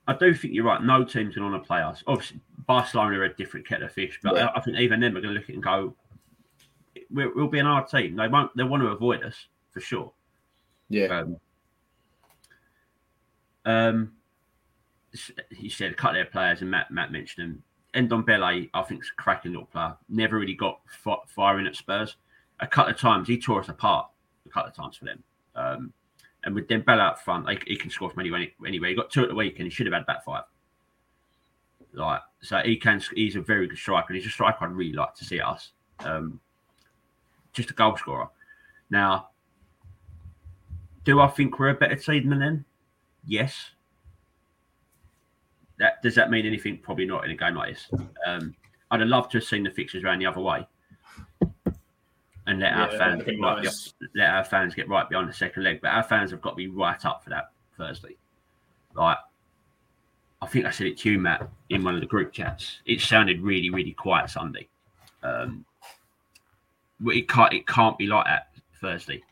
I do think you're right. No team's going to want to play us. Obviously, Barcelona are a different kettle of fish, but Yeah. I, think even them are going to look at it and go, we'll, "We'll be an hard team." They won't. They want to avoid us for sure. Yeah, Um, um, he said cut their players, and Matt Matt mentioned him. Ndombele, I think, is a cracking little player. Never really got fi- firing at Spurs. A couple of times he tore us apart. A couple of times for them. Um, and with Dembele up front, like, he can score from anywhere. Anyway, he got two at the weekend. He should have had about five. Like so, he can. He's a very good striker. and He's a striker I'd really like to see us. Um, just a goal scorer. Now, do I think we're a better team than them? Yes. That does that mean anything? Probably not in a game like this. Um, I'd have loved to have seen the fixtures around the other way, and let our fans get right, nice. be- let our fans get right behind the second leg. But our fans have got to be right up for that Thursday. Like, I think I said it to you, Matt, in one of the group chats. It sounded really, really quiet Sunday. Um, it can't. It can't be like that Thursday.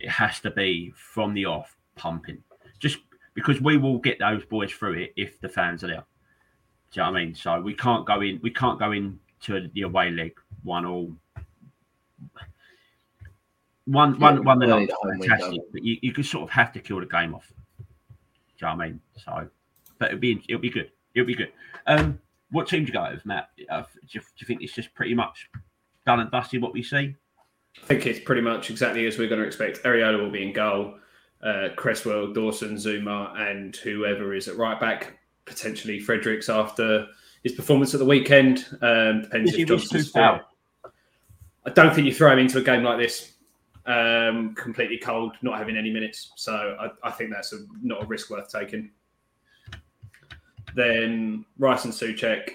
It has to be from the off, pumping. Just because we will get those boys through it if the fans are there. Do you know what I mean? So we can't go in. We can't go in to the away leg one all. One, one, Yeah, one. we nil need a home win, fantastic, don't but you, you could sort of have to kill the game off. Do you know what I mean? So, but it'll be it'll be good. It'll be good. Um, what team do you go with, Matt? Uh, do, you, do you think it's just pretty much done and dusted what we see? I think it's pretty much exactly as we're going to expect. Areola will be in goal. Uh, Cresswell, Dawson, Zouma, and whoever is at right back. Potentially Fredericks after his performance at the weekend. Um, depends if Johnson's foul? fit. I don't think you throw him into a game like this um, completely cold, not having any minutes. So I, I think that's a, not a risk worth taking. Then Rice and Soucek,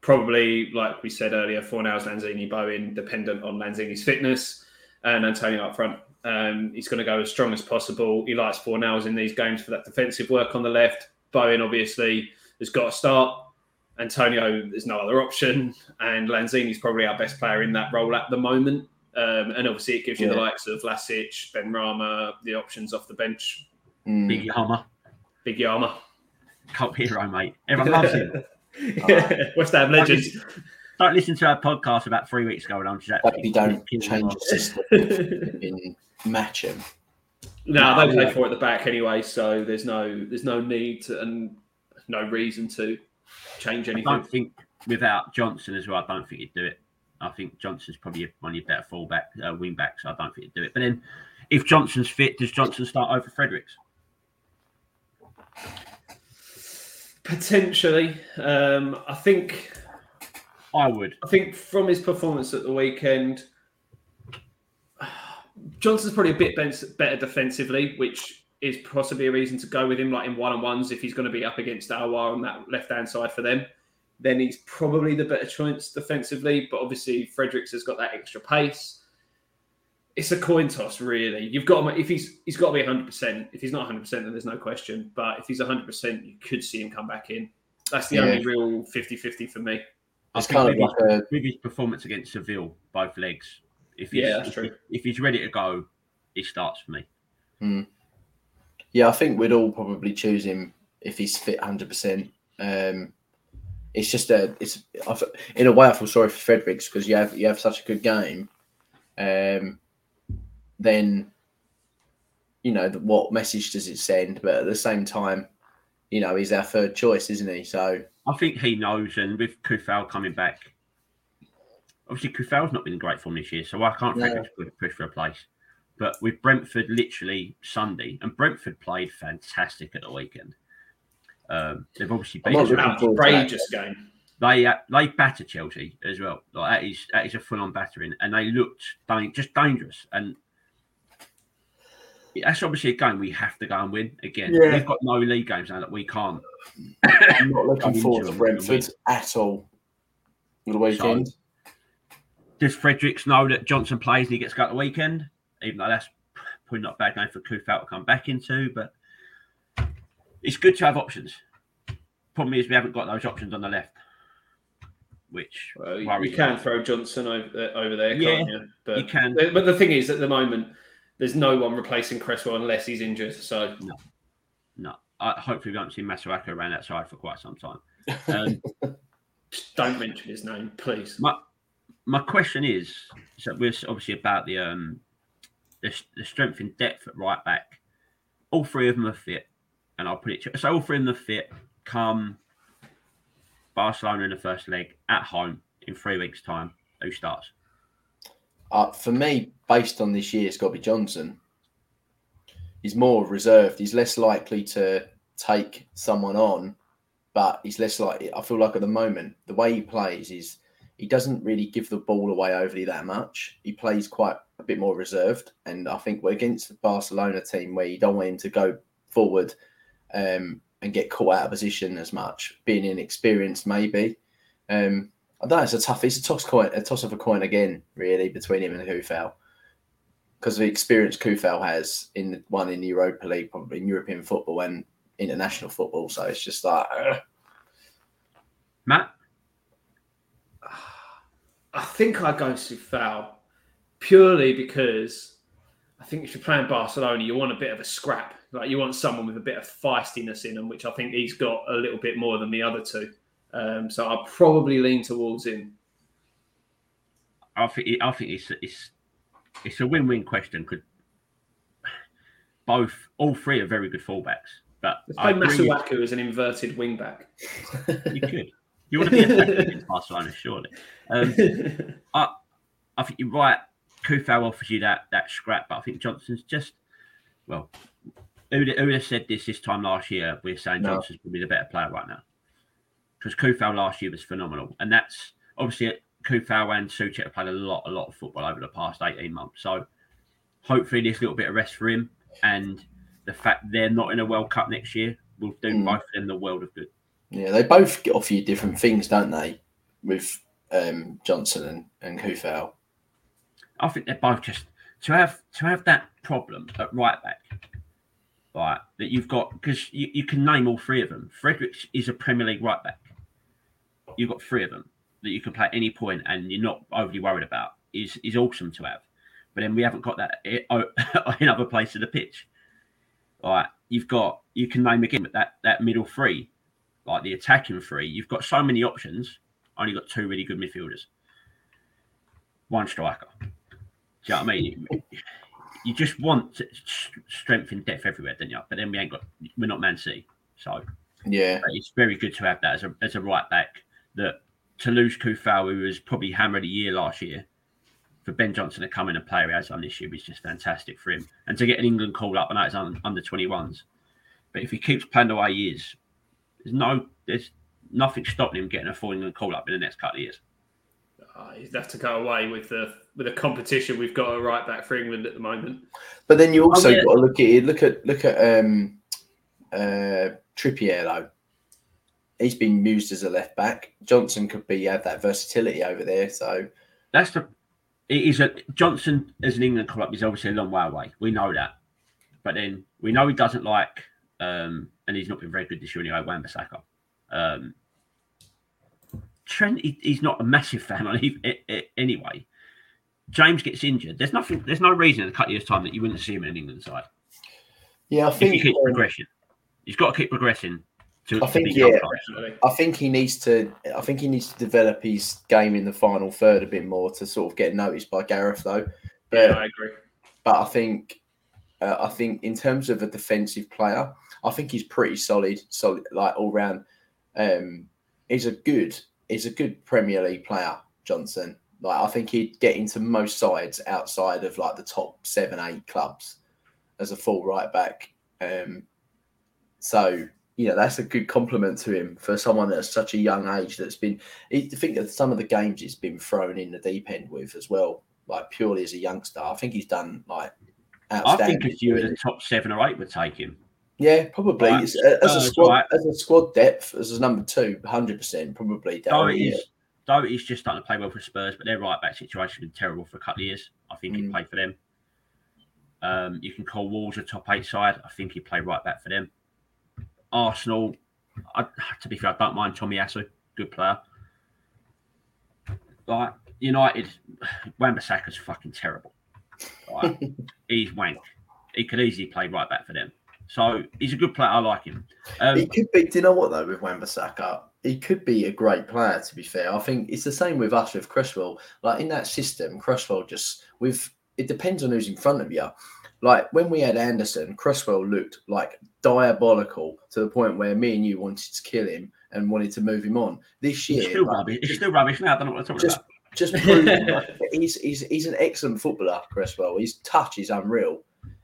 probably like we said earlier, Fornals, Lanzini, Bowen, dependent on Lanzini's fitness, and Antonio up front. Um, he's going to go as strong as possible. He likes Fornals in these games for that defensive work on the left. Bowen obviously has got to start. Antonio, there's no other option, and Lanzini's probably our best player in that role at the moment. Um, and obviously, it gives you the likes of Vlasic, Ben Rama, the options off the bench, Mm. Big Yama, Big Yama. cult hero, mate. Everyone loves him. yeah, West Ham legend. Don't listen to our podcast about three weeks ago when I'm just Hope absolutely you don't change him the system in match him. No, No, they play yeah. four at the back anyway, so there's no there's no need to, and no reason to change anything. I don't think without Johnson as well. I don't think he'd do it. I think Johnson's probably one of your better fullback, uh, wing backs. So I don't think he'd do it. But then, if Johnson's fit, does Johnson start over Fredericks? Potentially, um, I think I would. I think from his performance at the weekend, Johnson's probably a bit better defensively, which is possibly a reason to go with him, like in one on ones. If he's going to be up against Alwar on that left hand side for them, then he's probably the better choice defensively. But obviously, Fredericks has got that extra pace. It's a coin toss, really. You've got to, if he's he's got to be 100. percent If he's not 100, percent then there's no question. But if he's 100, percent you could see him come back in. That's the Yeah. only real 50-50 for me. I It's think kind of with, like his, a performance against Seville, both legs. If he's, Yeah, that's if, true. If he's ready to go, he starts for me. yeah. I think we'd all probably choose him if he's fit hundred percent. Um, it's just a it's I f- in a way I feel sorry for Fredericks because you have you have such a good game. Um, then you know the- what message does it send? But at the same time, you know he's our third choice, isn't he? So I think he knows, and with Coufal coming back, obviously Coufal's not been in great form this year, so I can't No. Fredericks push push for a place. But with Brentford, literally Sunday, and Brentford played fantastic at the weekend. Um, they've obviously I'm not beaten looking forward to that. Outrageous game. they uh, they batter Chelsea as well. Like that is that is a full on battering, and they looked dan- just dangerous. And that's obviously a game we have to go and win again. Yeah. We've got no league games now that we can't. I'm not looking forward to a Brentford at all. for The weekend. Does Fredericks know that Johnson plays and he gets to go at the weekend? Even though that's probably not a bad game for Coufal to come back into, but it's good to have options. Problem is we haven't got those options on the left, which Well, you, worries you me. can throw Johnson over, uh, over there, Yeah, can't you? But, you can. But the thing is, at the moment, there's no one replacing Cresswell unless he's injured. So No, I, hopefully we won't see Masuaku around outside for quite some time. Um, don't mention his name, please. my my question is, so we're obviously about the um the, the strength and depth at right back. All three of them are fit, and I'll put it so all three of them are fit. Come Barcelona in the first leg at home in three weeks' time. Who starts? Uh, for me, based on this year, it's got to be Johnson. He's more reserved. He's less likely to take someone on, but he's less likely. I feel like at the moment, the way he plays is he doesn't really give the ball away overly that much. He plays quite a bit more reserved, and I think we're against the Barcelona team where you don't want him to go forward um, and get caught out of position as much, being inexperienced maybe. Um, I don't know. It's a tough. It's a toss coin. A toss of a coin again, really, between him and Coufal, because the experience Coufal has in one in the Europa League, probably in European football and international football. So it's just like, ugh. Matt, I think I go Coufal purely because I think if you're playing Barcelona, you want a bit of a scrap. Like you want someone with a bit of feistiness in them, which I think he's got a little bit more than the other two. Um, so I'll probably lean towards him. I think I think it's it's it's a win-win question. Could both all three are very good fullbacks, but Let's play Masuaku as an inverted wing back. you could. You want to be effective against Barcelona, surely. Um, I, I think you're right. Coufal offers you that that scrap, but I think Johnson's just well. Who who said this this time last year? We're saying No. Johnson's probably the better player right now because Coufal last year was phenomenal, and that's obviously Coufal and Soucek have played a lot, a lot of football over the past eighteen months. So hopefully, this little bit of rest for him, and the fact they're not in a World Cup next year will do Mm. both of them the world of good. yeah, they both get offer you different things, don't they? With um, Johnson and and Coufal. I think they're both just to have to have that problem at right back, right? That you've got because you, you can name all three of them. Fredericks is a Premier League right back. You've got three of them that you can play at any point and you're not overly worried about is is awesome to have. But then we haven't got that in other places of the pitch. All right, you've got you can name again that that middle three, like the attacking three. You've got so many options. Only got two really good midfielders, one striker. Do you know what I mean? You just want strength and depth everywhere, don't you? But then we ain't got we're not Man City, so Yeah, it's very good to have that as a as a right back. That Toulouse lose Coufal, who was probably hammered a year last year, for Ben Johnson to come in and play as on this year is just fantastic for him. And to get an England call up, I know it's under twenty ones, but if he keeps playing the way he is, there's no there's nothing stopping him getting a full England call up in the next couple of years. Uh, he'd have to go away with the with the competition we've got a right back for England at the moment. but then you also yeah. got to look at. Look at look at um, uh, Trippier though. He's been used as a left back. Johnson could be have that versatility over there. So That's the it is a Johnson as an England club is obviously a long way away. We know that, but then we know he doesn't like, um, and he's not been very good this year anyway. Wan-Bissaka. Um, Trent, he, he's not a massive fan on eh, anyway. James gets injured. There's nothing. There's no reason in a couple of years' time that you wouldn't see him in an England side yeah, I if he think keeps um, progressing. He's got to keep progressing. To, I think, yeah. I think he needs to. I think he needs to develop his game in the final third a bit more to sort of get noticed by Gareth, though. But Yeah, I agree. but I think uh, I think in terms of a defensive player, I think he's pretty solid, solid like all round. Um, he's a good, he's a good Premier League player, Johnson. Like I think he'd get into most sides outside of like the top seven, eight clubs as a full right back. Um, so you know that's a good compliment to him for someone at such a young age that's been. I think that some of the games he's been thrown in the deep end with as well, like purely as a youngster. I think he's done like I think if you were the top seven or eight, would take him. yeah, probably Right. It's- uh, as Uh, a squad, right. as a squad depth, as a number two, hundred percent, probably. Though Darren, it yeah. though he's just starting to play well for Spurs, but their right back situation has been terrible for a couple of years. I think he Mm. played for them. Um, you can call Wolves a top eight side. I think he played right back for them. Arsenal, I, to be fair, I don't mind Tomiyasu, good player. Like United, Wan-Bissaka's fucking terrible. Right? he's wank. He could easily play right back for them. So he's a good player. I like him. Um, he could be. Do you know what though? With Wan-Bissaka, he could be a great player. To be fair, I think it's the same with us with Cresswell. Like in that system, Cresswell just with it depends on who's in front of you. Like when we had Anderson, Cresswell looked like diabolical to the point where me and you wanted to kill him and wanted to move him on. This year, he's still like, rubbish. Still rubbish now. I don't know what I'm talking just about. just proving like, he's he's he's an excellent footballer, Cresswell. His touch is unreal.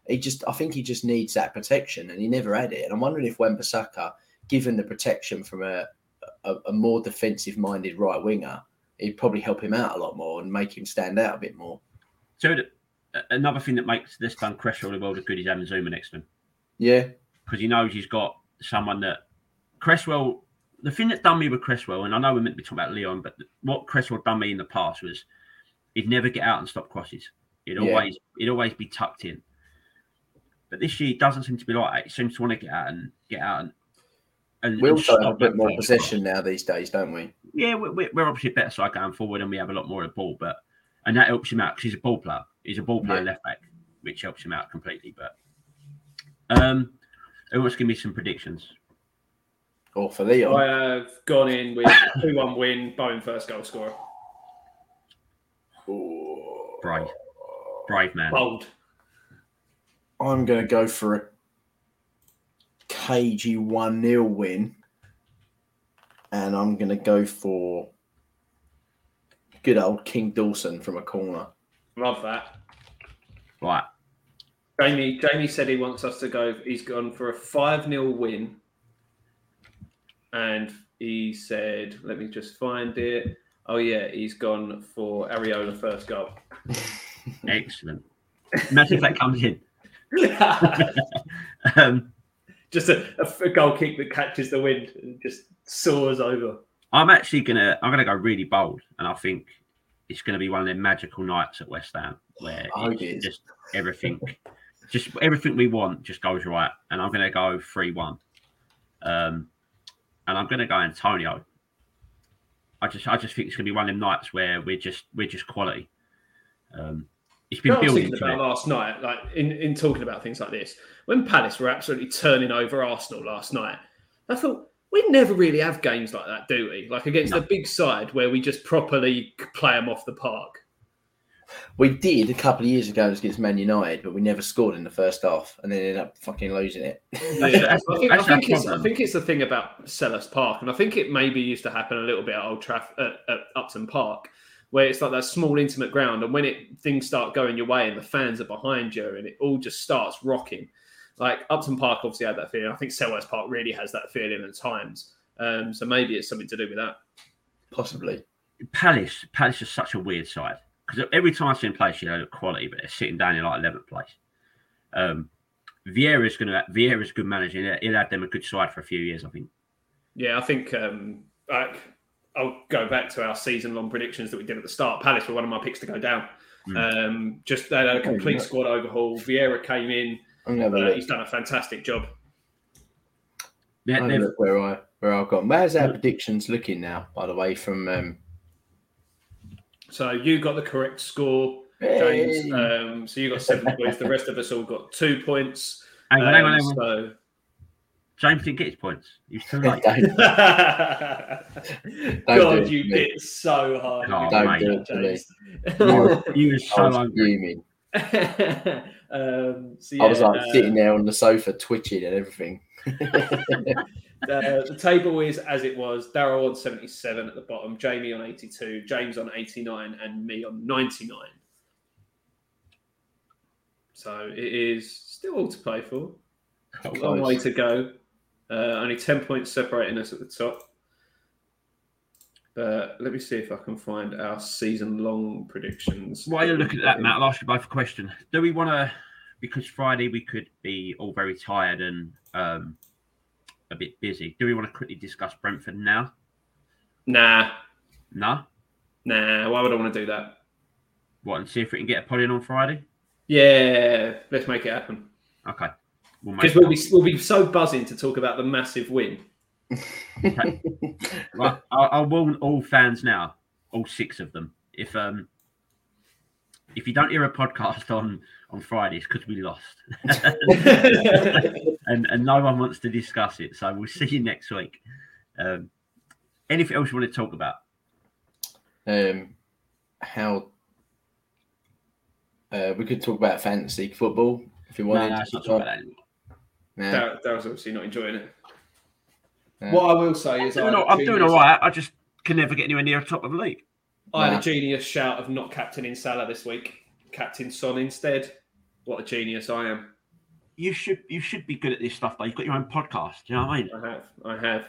He just I think he just needs that protection, and he never had it. And I'm wondering if Wan-Bissaka, given the protection from a a, a more defensive minded right winger, it'd probably help him out a lot more and make him stand out a bit more. So another thing that makes this done Cresswell the world of good is having Zouma next to him Yeah, because he knows he's got someone that Cresswell. The thing that done me with Cresswell, and I know we're meant to be talking about Lyon, but what Cresswell done me in the past was he'd never get out and stop crosses. He'd Yeah. always he'd always be tucked in. But this year he doesn't seem to be like that. He seems to want to get out and get out and. and we also have a bit more possession now these days, don't we? yeah, we're, we're we're obviously a better side going forward and we have a lot more of the ball, but and that helps him out because he's a ball player. He's a ball player Yeah. left back, which helps him out completely. But um, who wants to give me some predictions? Or for Lyon, I have gone in with two one win, Bowen first goal scorer. Ooh. Brave, brave man. Bold. I'm going to go for a cagey 1 0 win. And I'm going to go for good old King Dawson from a corner. Love that. Right, Jamie Jamie said he wants us to go. He's gone for a five 0 win, and he said, "Let me just find it." Oh yeah, he's gone for Areola first goal. excellent. Imagine if that comes in. Um, just a, a, a goal kick that catches the wind and just soars over. I'm actually gonna I'm gonna go really bold, and I think it's gonna be one of them magical nights at West Ham where I it's just everything, just everything we want just goes right, and I'm gonna go three one, um, and I'm gonna go Antonio. I just I just think it's going to be one of them nights where we're just we're just quality. Um, it's You been know I was building thinking about last night, like in, in talking about things like this, when Palace were absolutely turning over Arsenal last night, I thought we never really have games like that, do we? Like against No. the big side where we just properly play them off the park. We did a couple of years ago against Man United, but we never scored in the first half, and then ended up fucking losing it. That's- that's- I think, I, think it's, I think it's the thing about Selhurst Park, and I think it maybe used to happen a little bit at Old Traff at, at Upton Park, where it's like that small, intimate ground, and when it things start going your way and the fans are behind you, and it all just starts rocking. Like Upton Park obviously had that feeling. I think Selhurst Park really has that feeling at times. Um, so maybe it's something to do with that. Possibly. Palace, Palace is such a weird side because every time I see them play, you know, look quality, but they're sitting down in like 11th place. Um, Vieira's going to Vieira's a good manager. He'll- He'll have them a good side for a few years, I think. Yeah, I think um, like, I'll go back to our season-long predictions that we did at the start. Palace were one of my picks to go down. Mm. Um, just they had a complete yeah. squad overhaul. Vieira came in. I'm gonna have a Uh, he's done a fantastic job. They're, Have a they're, look where I where I've gone. Where's our predictions looking now? By the way, from um, So you got the correct score, James. Hey. Um, so you got seven points. The rest of us all got two points. hang on, hang on, Um, hang on. so James didn't get his points. He's too late. don't, God, do it you bit so hard. Oh, don't mate. do it to me. James. He was I so was hungry. Um, so I was like uh, sitting there on the sofa, twitching and everything. Uh, the table is as it was. Daryl on 77 at the bottom, Jamie on 82, James on 89, and me on 99. So it is still all to play for. A long way to go. Uh, only 10 points separating us at the top. But let me see if I can find our season long predictions. While you're looking at that, Matt, I'll ask you both a question. Do we want to, because Friday we could be all very tired and um, a bit busy, do we want to quickly discuss Brentford now? Nah, Nah? nah. Why would I want to do that? What, and see if we can get a pod in on Friday? Yeah, let's make it happen. Okay. We'll Because we'll be, we'll be so buzzing to talk about the massive win. Right, I'll, I'll warn all fans now, all six of them. If um, if you don't hear a podcast on on Fridays because we lost, and and no one wants to discuss it, so we'll see you next week. Um, anything else you want to talk about? um, how uh, we could talk about fantasy football if you No, wanted. no, to not talk about that anymore. Nah. Dar- Daryl's obviously not enjoying it. Yeah. What I will say is, I'm I doing, had all, a I'm doing all right. I just can never get anywhere near the top of the league. I had a genius shout of not captaining Salah this week, captain Son instead. What a genius I am! You should you should be good at this stuff though. You've got your own podcast. You know what I mean? I have, I have.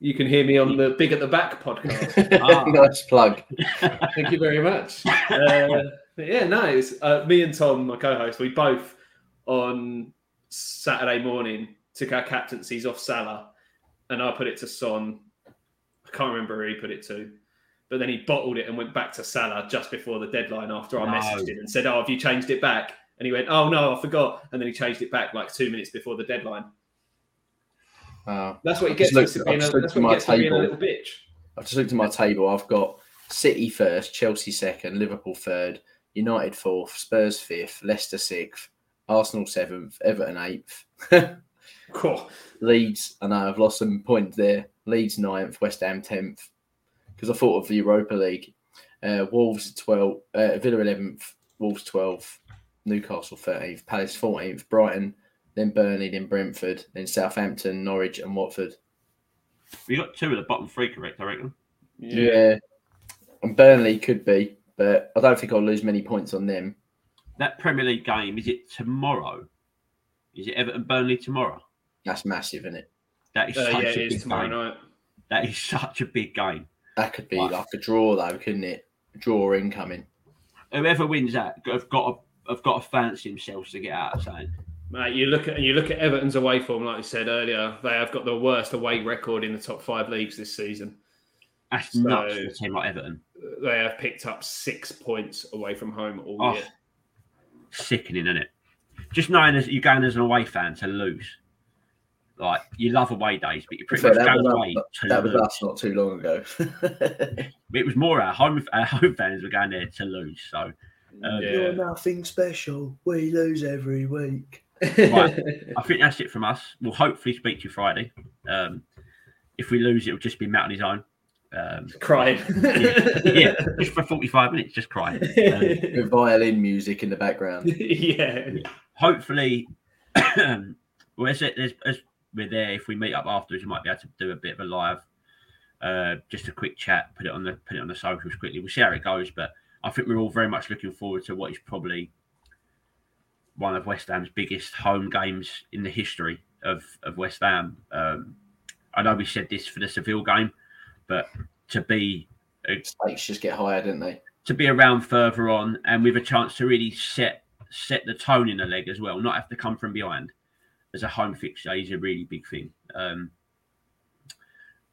You can hear me on the Big at the Back podcast. Ah. nice plug. Thank you very much. Uh, but yeah, no, it's uh, me and Tom, my co-host. We both on Saturday morning took our captaincies off Salah, and I put it to Son. I can't remember who he put it to, but then he bottled it and went back to Salah just before the deadline. After I No. messaged him and said, "Oh, have you changed it back?" And he went, "Oh no, I forgot." And then he changed it back like two minutes before the deadline. Uh, That's what he gets looked- being a, that's at what gets for being a table. little bitch. I've just looked at my table. I've got City first, Chelsea second, Liverpool third, United fourth, Spurs fifth, Leicester sixth, Arsenal seventh, Everton eighth, Cool. Leeds. I know I've lost some points there. Leeds ninth, West Ham tenth. Because I thought of the Europa League. Uh, Wolves twelve, uh, Villa eleventh, Wolves twelfth, Newcastle thirteenth, Palace fourteenth, Brighton, then Burnley, then Brentford, then Southampton, Norwich, and Watford. We got two of the bottom three correct, I reckon. Yeah. And Burnley could be, but I don't think I'll lose many points on them. That Premier League game is it tomorrow? Is it Everton Burnley tomorrow? That's massive, isn't it? That is Uh, such yeah, a it big is tomorrow game. night. That is such a big game. That could be Right. like a draw, though, couldn't it? A draw incoming. Whoever wins that have got to, have got to fancy themselves to get out of saying. Mate, you look at you look at Everton's away form, like I said earlier. They have got the worst away record in the top five leagues this season. That's So- nuts for a team like Everton. They have picked up six points away from home all Oh, year. sickening, isn't it? Just knowing as you're going as an away fan to lose. Like you love away days, but you pretty Fair, much that go was away us- to that was us not too long ago. It was more our home our home fans were going there to lose. So um, Yeah. nothing special. We lose every week. Right. I think that's it from us. We'll hopefully speak to you Friday. Um, if we lose, it'll just be Matt on his own. Um, Crying. yeah, just for 45 minutes, just crying. With violin music in the background. yeah. Hopefully, well, as, it- as, as we're there, if we meet up afterwards, we might be able to do a bit of a live, uh, just a quick chat, put it on the put it on the socials quickly. We'll see how it goes, but I think we're all very much looking forward to what is probably one of West Ham's biggest home games in the history of, of West Ham. Um, I know we said this for the Seville game, but to be Stakes just get higher, didn't they? to be around further on and with a chance to really set set the tone in the leg as well, not have to come from behind as a home fixture is a really big thing. Um,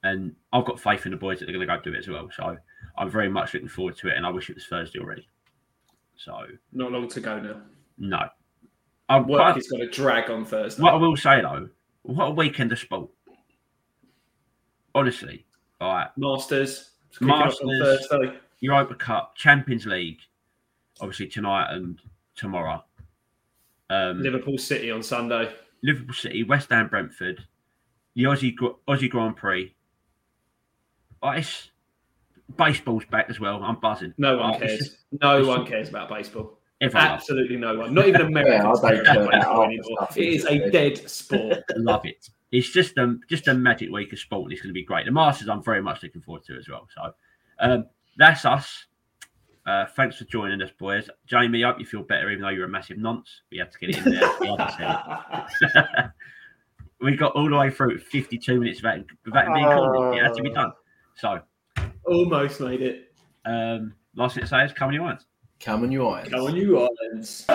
and I've got faith in the boys that they're going to go do it as well. So I'm very much looking forward to it, and I wish it was Thursday already. So Not long to go now. no, I, Work is going to drag on Thursday. what I will say though, what a weekend of sport. Honestly, all right, Masters. it's kicking on Masters. Thursday. Europa Cup, Champions League, obviously tonight and tomorrow. Um, Liverpool City on Sunday. Liverpool City, West Ham, Brentford, the Aussie Aussie Grand Prix. Oh, it's, baseball's back as well. I'm buzzing. No one it's cares. just- No one cares about baseball. Everyone loves Absolutely no one. Not even Americans I don't care care about about baseball half the anymore. stuff It you is just a dead sport. Love it. It's just a just a magic week of sport. and It's going to be great. The Masters, I'm very much looking forward to as well. So um, that's us. Uh, thanks for joining us, boys. Jamie, I hope you feel better, even though you're a massive nonce. We had to get it in there. We had to say it. we got all the way through 52 minutes without, without it being called. It had to be done. So, Almost made it. um, last thing to say is come on your ones. Come on, you irons. Come on, you Islands.